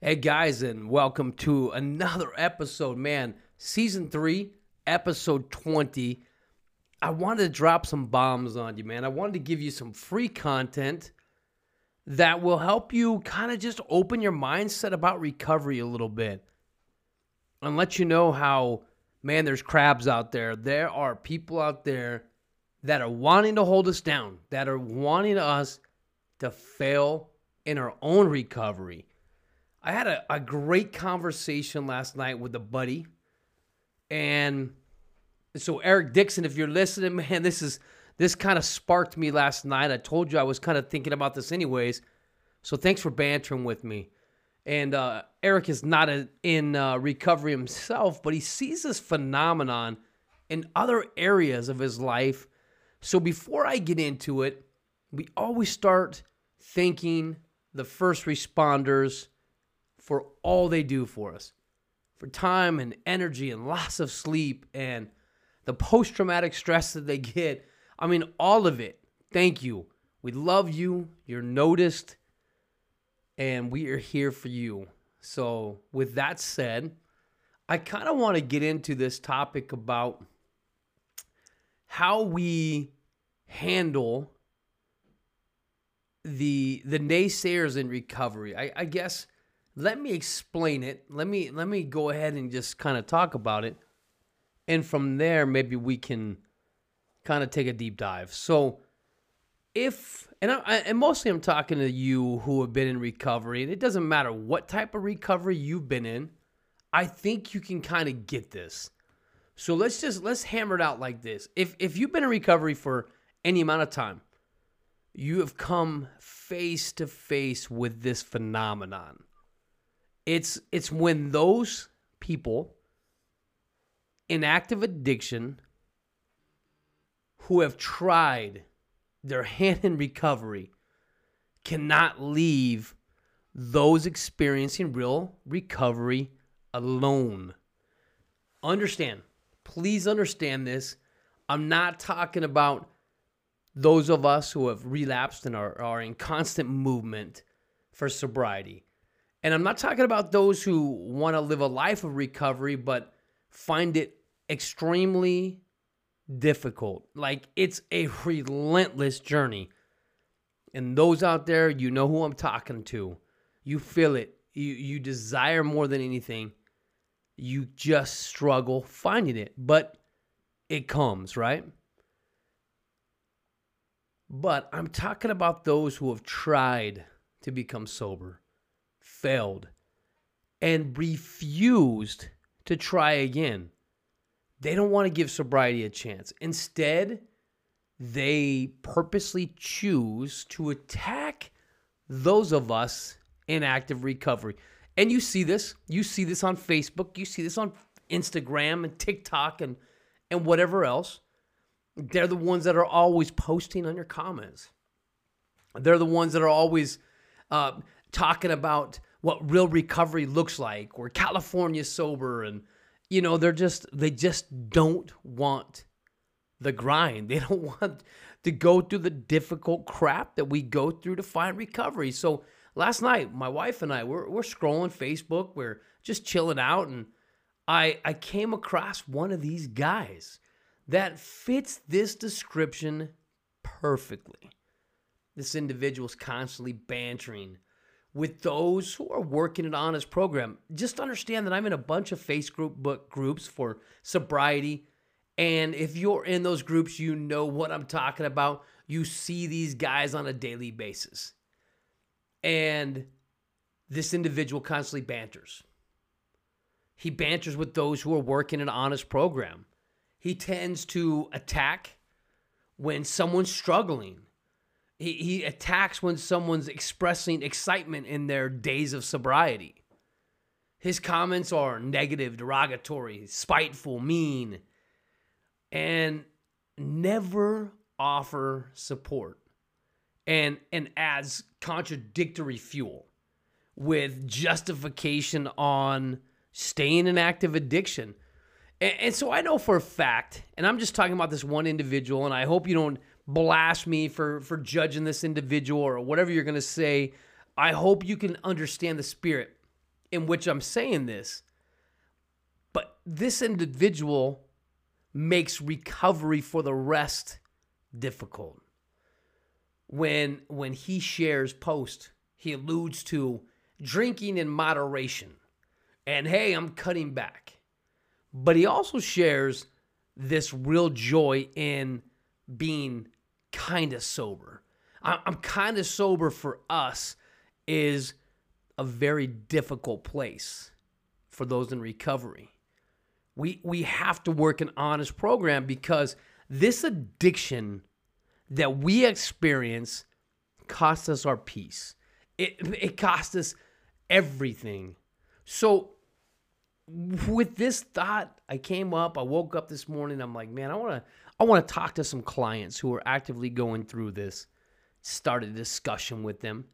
Hey guys, and welcome to another episode. Man, season three, episode 20. I wanted to drop some bombs on you, man. I wanted to give you some free content that will help you kind of just open your mindset about recovery a little bit and let you know how, man, there's crabs out there. There are people out there that are wanting to hold us down, that are wanting us to fail in our own recovery I had a, a great conversation last night with a buddy. And so Eric Dixon, if you're listening, man, this is this kind of sparked me last night. I told you I was kind of thinking about this anyways. So thanks for bantering with me. And uh, Eric is not a, in uh, recovery himself, but he sees this phenomenon in other areas of his life. So before I get into it, we always start thanking the first responders for all they do for us, for time and energy and loss of sleep and the post traumatic stress that they get. I mean, all of it. Thank you. We love you. You're noticed. And we are here for you. So, with that said, I kind of want to get into this topic about how we handle the the naysayers in recovery. I, I guess let me explain it. Let me let me go ahead and just kind of talk about it. And from there maybe we can kind of take a deep dive. So if and I, and mostly I'm talking to you who have been in recovery and it doesn't matter what type of recovery you've been in. I think you can kind of get this. So let's just let's hammer it out like this. If if you've been in recovery for any amount of time, you have come face to face with this phenomenon. It's it's when those people in active addiction who have tried their hand in recovery cannot leave those experiencing real recovery alone. Understand, please understand this. I'm not talking about those of us who have relapsed and are, are in constant movement for sobriety. And I'm not talking about those who want to live a life of recovery, but find it extremely difficult. Like it's a relentless journey. And those out there, you know who I'm talking to. You feel it. You you desire more than anything. You just struggle finding it, but it comes, right? But I'm talking about those who have tried to become sober failed and refused to try again. They don't want to give sobriety a chance. Instead, they purposely choose to attack those of us in active recovery. And you see this, you see this on Facebook, you see this on Instagram and TikTok and and whatever else. They're the ones that are always posting on your comments. They're the ones that are always uh, talking about what real recovery looks like or California sober and you know they're just they just don't want the grind. They don't want to go through the difficult crap that we go through to find recovery. So last night, my wife and I we're we're scrolling Facebook, we're just chilling out and I I came across one of these guys that fits this description perfectly. This individual's constantly bantering with those who are working it honest program. Just understand that I'm in a bunch of Facebook book groups for sobriety. And if you're in those groups, you know what I'm talking about. You see these guys on a daily basis. And this individual constantly banters. He banters with those who are working an honest program. He tends to attack when someone's struggling he, he attacks when someone's expressing excitement in their days of sobriety. His comments are negative, derogatory, spiteful, mean, and never offer support and and adds contradictory fuel with justification on staying in active addiction. And, and, so I know for a fact, and I'm just talking about this one individual, and I hope you don't blast me for for judging this individual or whatever you're going to say. I hope you can understand the spirit in which I'm saying this, but this individual makes recovery for the rest difficult. When when he shares post, he alludes to drinking in moderation and hey, I'm cutting back. But he also shares this real joy in being kind of sober. I'm kind of sober for us is a very difficult place for those in recovery. We we have to work an honest program because this addiction that we experience costs us our peace. It it costs us everything. So with this thought, I came up, I woke up this morning, I'm like, man, I want to I want to talk to some clients who are actively going through this. Start a discussion with them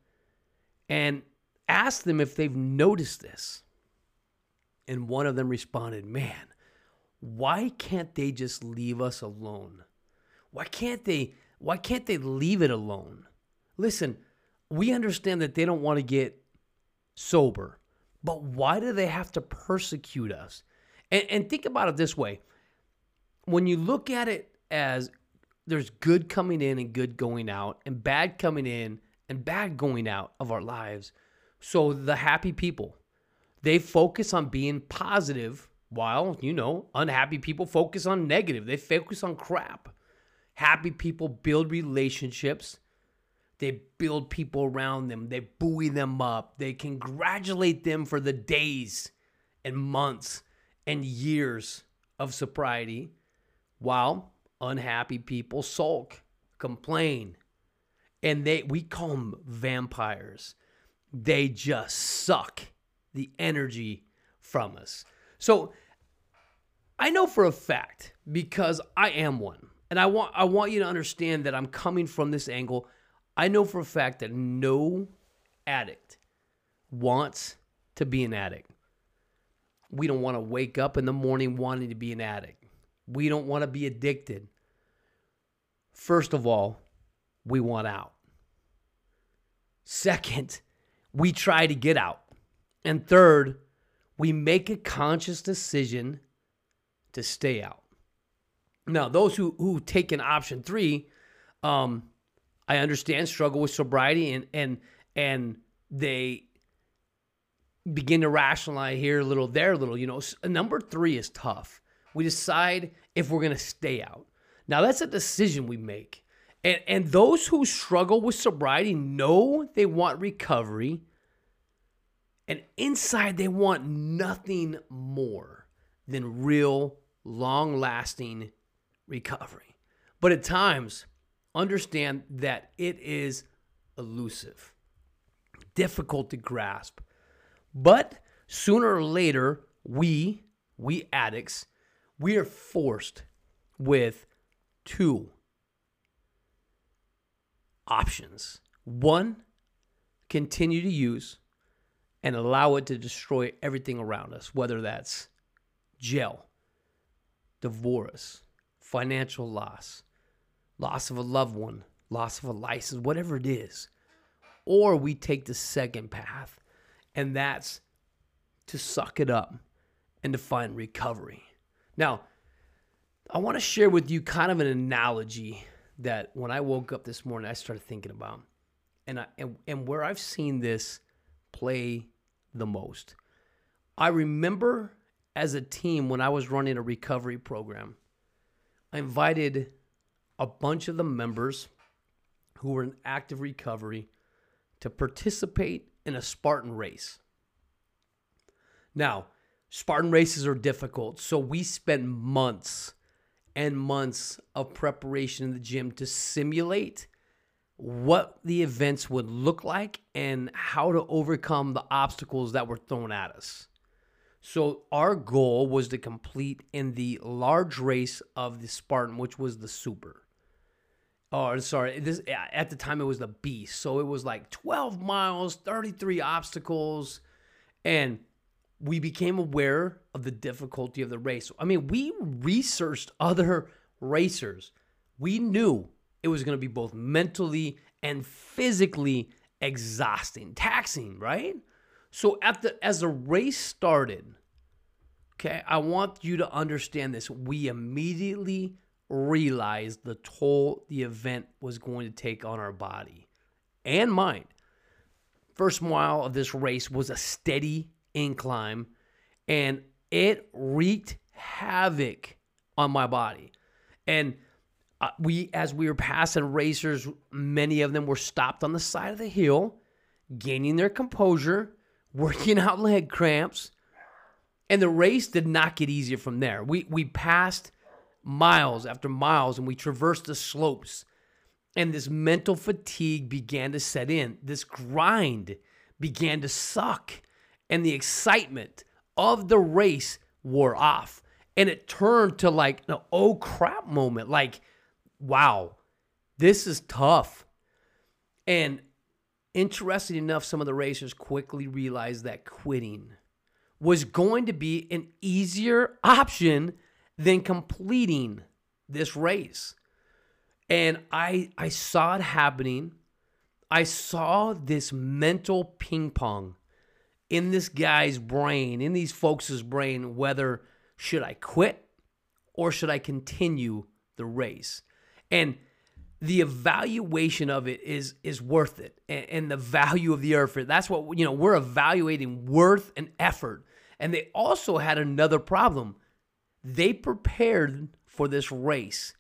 and ask them if they've noticed this. And one of them responded, "Man, why can't they just leave us alone? Why can't they why can't they leave it alone? Listen, we understand that they don't want to get sober, but why do they have to persecute us? And, and think about it this way when you look at it as there's good coming in and good going out, and bad coming in and bad going out of our lives. So the happy people, they focus on being positive while, you know, unhappy people focus on negative. They focus on crap. Happy people build relationships. They build people around them. They buoy them up. They congratulate them for the days and months and years of sobriety, while unhappy people sulk, complain, and they we call them vampires. They just suck the energy from us. So I know for a fact because I am one. And I want I want you to understand that I'm coming from this angle. I know for a fact that no addict wants to be an addict. We don't want to wake up in the morning wanting to be an addict. We don't want to be addicted. First of all, we want out. Second, we try to get out. And third, we make a conscious decision to stay out. Now, those who who take an option three, um, I understand struggle with sobriety and and and they begin to rationalize here a little, there a little. You know, number three is tough. We decide if we're gonna stay out. Now that's a decision we make. And and those who struggle with sobriety know they want recovery. And inside they want nothing more than real long lasting recovery. But at times, understand that it is elusive, difficult to grasp. But sooner or later, we, we addicts, we are forced with two options. One, continue to use and allow it to destroy everything around us, whether that's jail, divorce, financial loss, loss of a loved one, loss of a license, whatever it is. Or we take the second path, and that's to suck it up and to find recovery. Now, I want to share with you kind of an analogy that when I woke up this morning, I started thinking about, and I, and, and where I've seen this play the most. I remember as a team when I was running a recovery program, I invited a bunch of the members who were in active recovery to participate in a Spartan race. Now, Spartan races are difficult, so we spent months and months of preparation in the gym to simulate what the events would look like and how to overcome the obstacles that were thrown at us. So our goal was to complete in the large race of the Spartan, which was the Super. Oh, sorry. This at the time it was the Beast. So it was like 12 miles, 33 obstacles, and we became aware of the difficulty of the race. I mean, we researched other racers. We knew it was going to be both mentally and physically exhausting, taxing, right? So at the as the race started, okay, I want you to understand this. We immediately realized the toll the event was going to take on our body and mind. First mile of this race was a steady incline and it wreaked havoc on my body. And uh, we, as we were passing racers, many of them were stopped on the side of the hill, gaining their composure, working out leg cramps, and the race did not get easier from there. We we passed miles after miles, and we traversed the slopes, and this mental fatigue began to set in. This grind began to suck, and the excitement of the race wore off, and it turned to like an oh crap moment, like wow, this is tough. And interesting enough, some of the racers quickly realized that quitting was going to be an easier option than completing this race. And I I saw it happening. I saw this mental ping pong in this guy's brain, in these folks' brain, whether should I quit or should I continue the race? and the evaluation of it is is worth it and, and, the value of the effort that's what you know we're evaluating worth and effort and they also had another problem they prepared for this race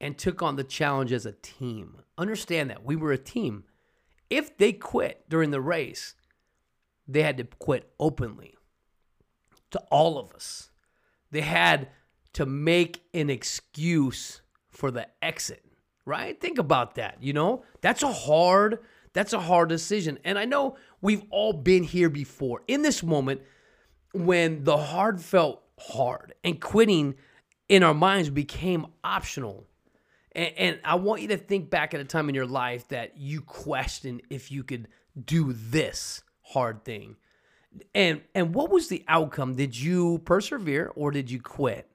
and took on the challenge as a team understand that we were a team if they quit during the race they had to quit openly to all of us they had to make an excuse for the exit, right? Think about that, you know? That's a hard that's a hard decision. And I know we've all been here before. In this moment when the hard felt hard and quitting in our minds became optional. And, and, I want you to think back at a time in your life that you questioned if you could do this hard thing. And and what was the outcome? Did you persevere or did you quit?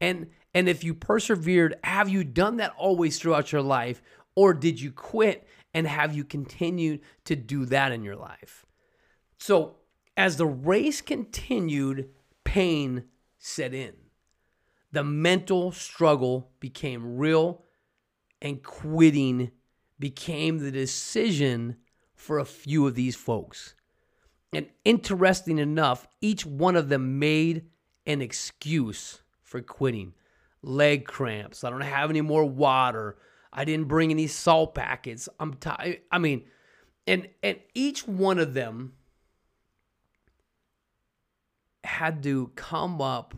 And and if you persevered, have you done that always throughout your life? Or did you quit and have you continued to do that in your life? So, as the race continued, pain set in. The mental struggle became real, and quitting became the decision for a few of these folks. And interesting enough, each one of them made an excuse for quitting leg cramps. I don't have any more water. I didn't bring any salt packets. I'm tired. I mean, and and each one of them had to come up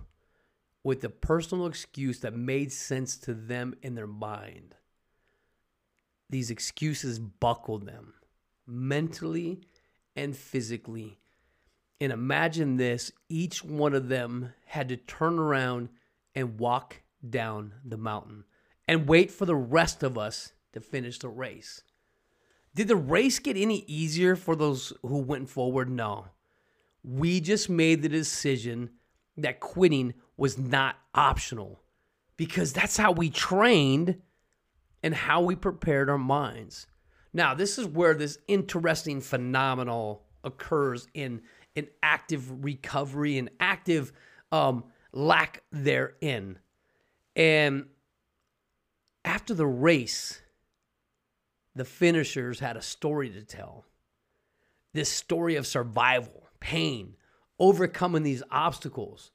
with a personal excuse that made sense to them in their mind. These excuses buckled them mentally and physically. And imagine this each one of them had to turn around and walk down the mountain and wait for the rest of us to finish the race. Did the race get any easier for those who went forward? No. We just made the decision that quitting was not optional because that's how we trained and how we prepared our minds. Now, this is where this interesting phenomenal occurs in an active recovery and active um, lack therein. And after the race, the finishers had a story to tell. This story of survival, pain, overcoming these obstacles.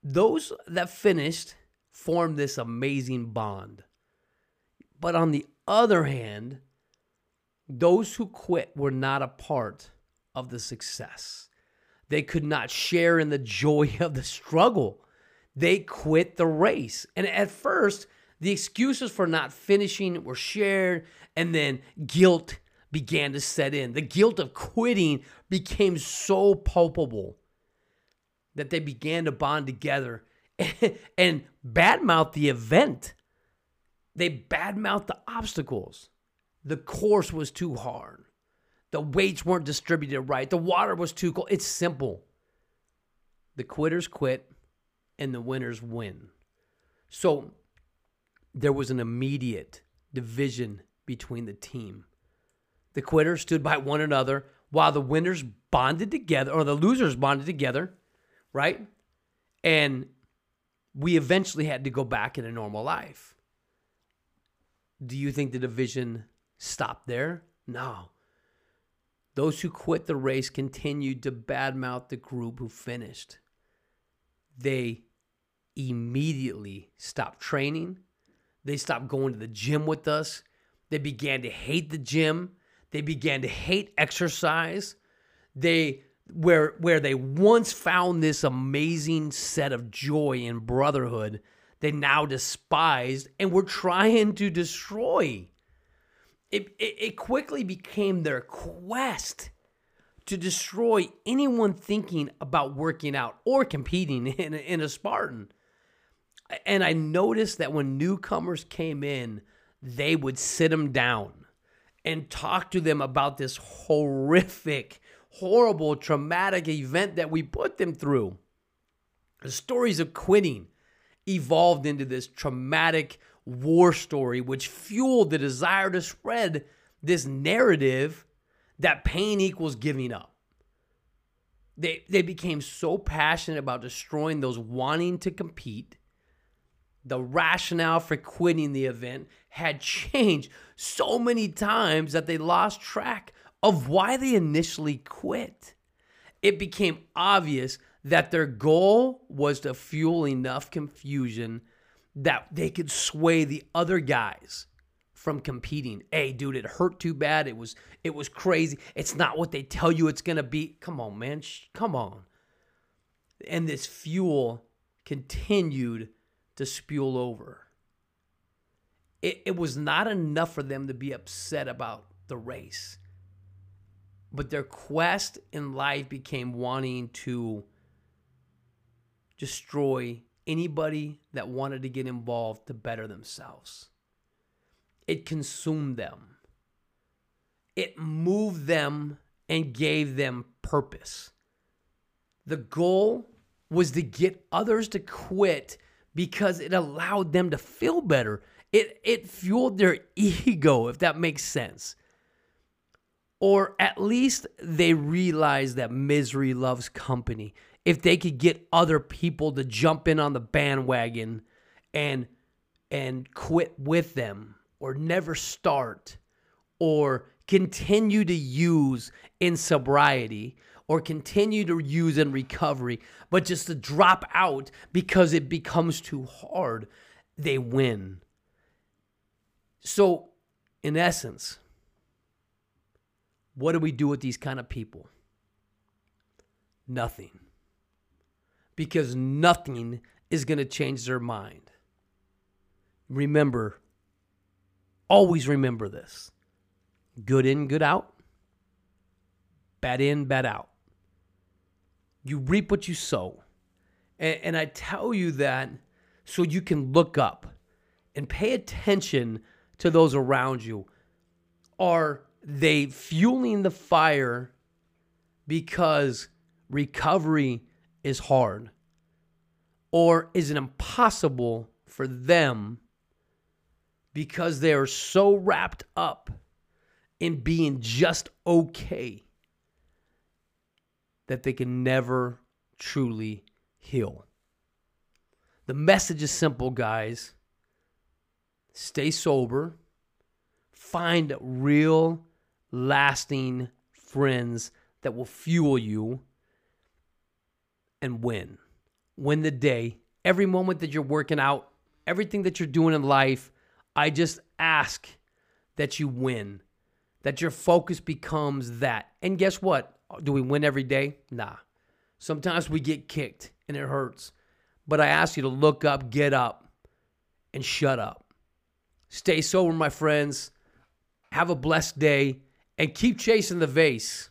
Those that finished formed this amazing bond. But on the other hand, those who quit were not a part of the success. They could not share in the joy of the struggle they quit the race. And at first, the excuses for not finishing were shared, and then guilt began to set in. The guilt of quitting became so palpable that they began to bond together and badmouth the event. They badmouthed the obstacles. The course was too hard. The weights weren't distributed right. The water was too cold. It's simple. The quitters quit and the winners win. So there was an immediate division between the team. The quitters stood by one another, while the winners bonded together or the losers bonded together, right? And we eventually had to go back into normal life. Do you think the division stopped there? No. Those who quit the race continued to badmouth the group who finished. They immediately stopped training. They stopped going to the gym with us. They began to hate the gym. They began to hate exercise. They where where they once found this amazing set of joy and brotherhood, they now despised and were trying to destroy. It, it, it quickly became their quest to destroy anyone thinking about working out or competing in in a Spartan. And I noticed that when newcomers came in, they would sit them down and talk to them about this horrific, horrible, traumatic event that we put them through. The stories of quitting evolved into this traumatic war story, which fueled the desire to spread this narrative that pain equals giving up. They, they became so passionate about destroying those wanting to compete. The rationale for quitting the event had changed so many times that they lost track of why they initially quit. It became obvious that their goal was to fuel enough confusion that they could sway the other guys from competing. Hey, dude, it hurt too bad. It was it was crazy. It's not what they tell you it's gonna be. Come on, man. Come on. And this fuel continued to spew over. It, it was not enough for them to be upset about the race, but their quest in life became wanting to destroy anybody that wanted to get involved to better themselves. It consumed them, it moved them and gave them purpose. The goal was to get others to quit because it allowed them to feel better. It, it fueled their ego, if that makes sense. Or at least they realized that misery loves company if they could get other people to jump in on the bandwagon and and quit with them or never start or continue to use in sobriety or continue to use in recovery but just to drop out because it becomes too hard they win. So in essence what do we do with these kind of people? Nothing. Because nothing is going to change their mind. Remember, always remember this. Good in, good out, bad in, bad out. You reap what you sow. And, and I tell you that so you can look up and pay attention to those around you. Are they fueling the fire because recovery is hard? Or is it impossible for them because they are so wrapped up in being just okay that they can never truly heal? The message is simple, guys. Stay sober. Find real, lasting friends that will fuel you and win. Win the day. Every moment that you're working out, everything that you're doing in life, I just ask that you win, that your focus becomes that. And guess what? Do we win every day? Nah. Sometimes we get kicked and it hurts. But I ask you to look up, get up, and shut up. Stay sober, my friends. Have a blessed day and keep chasing the vase.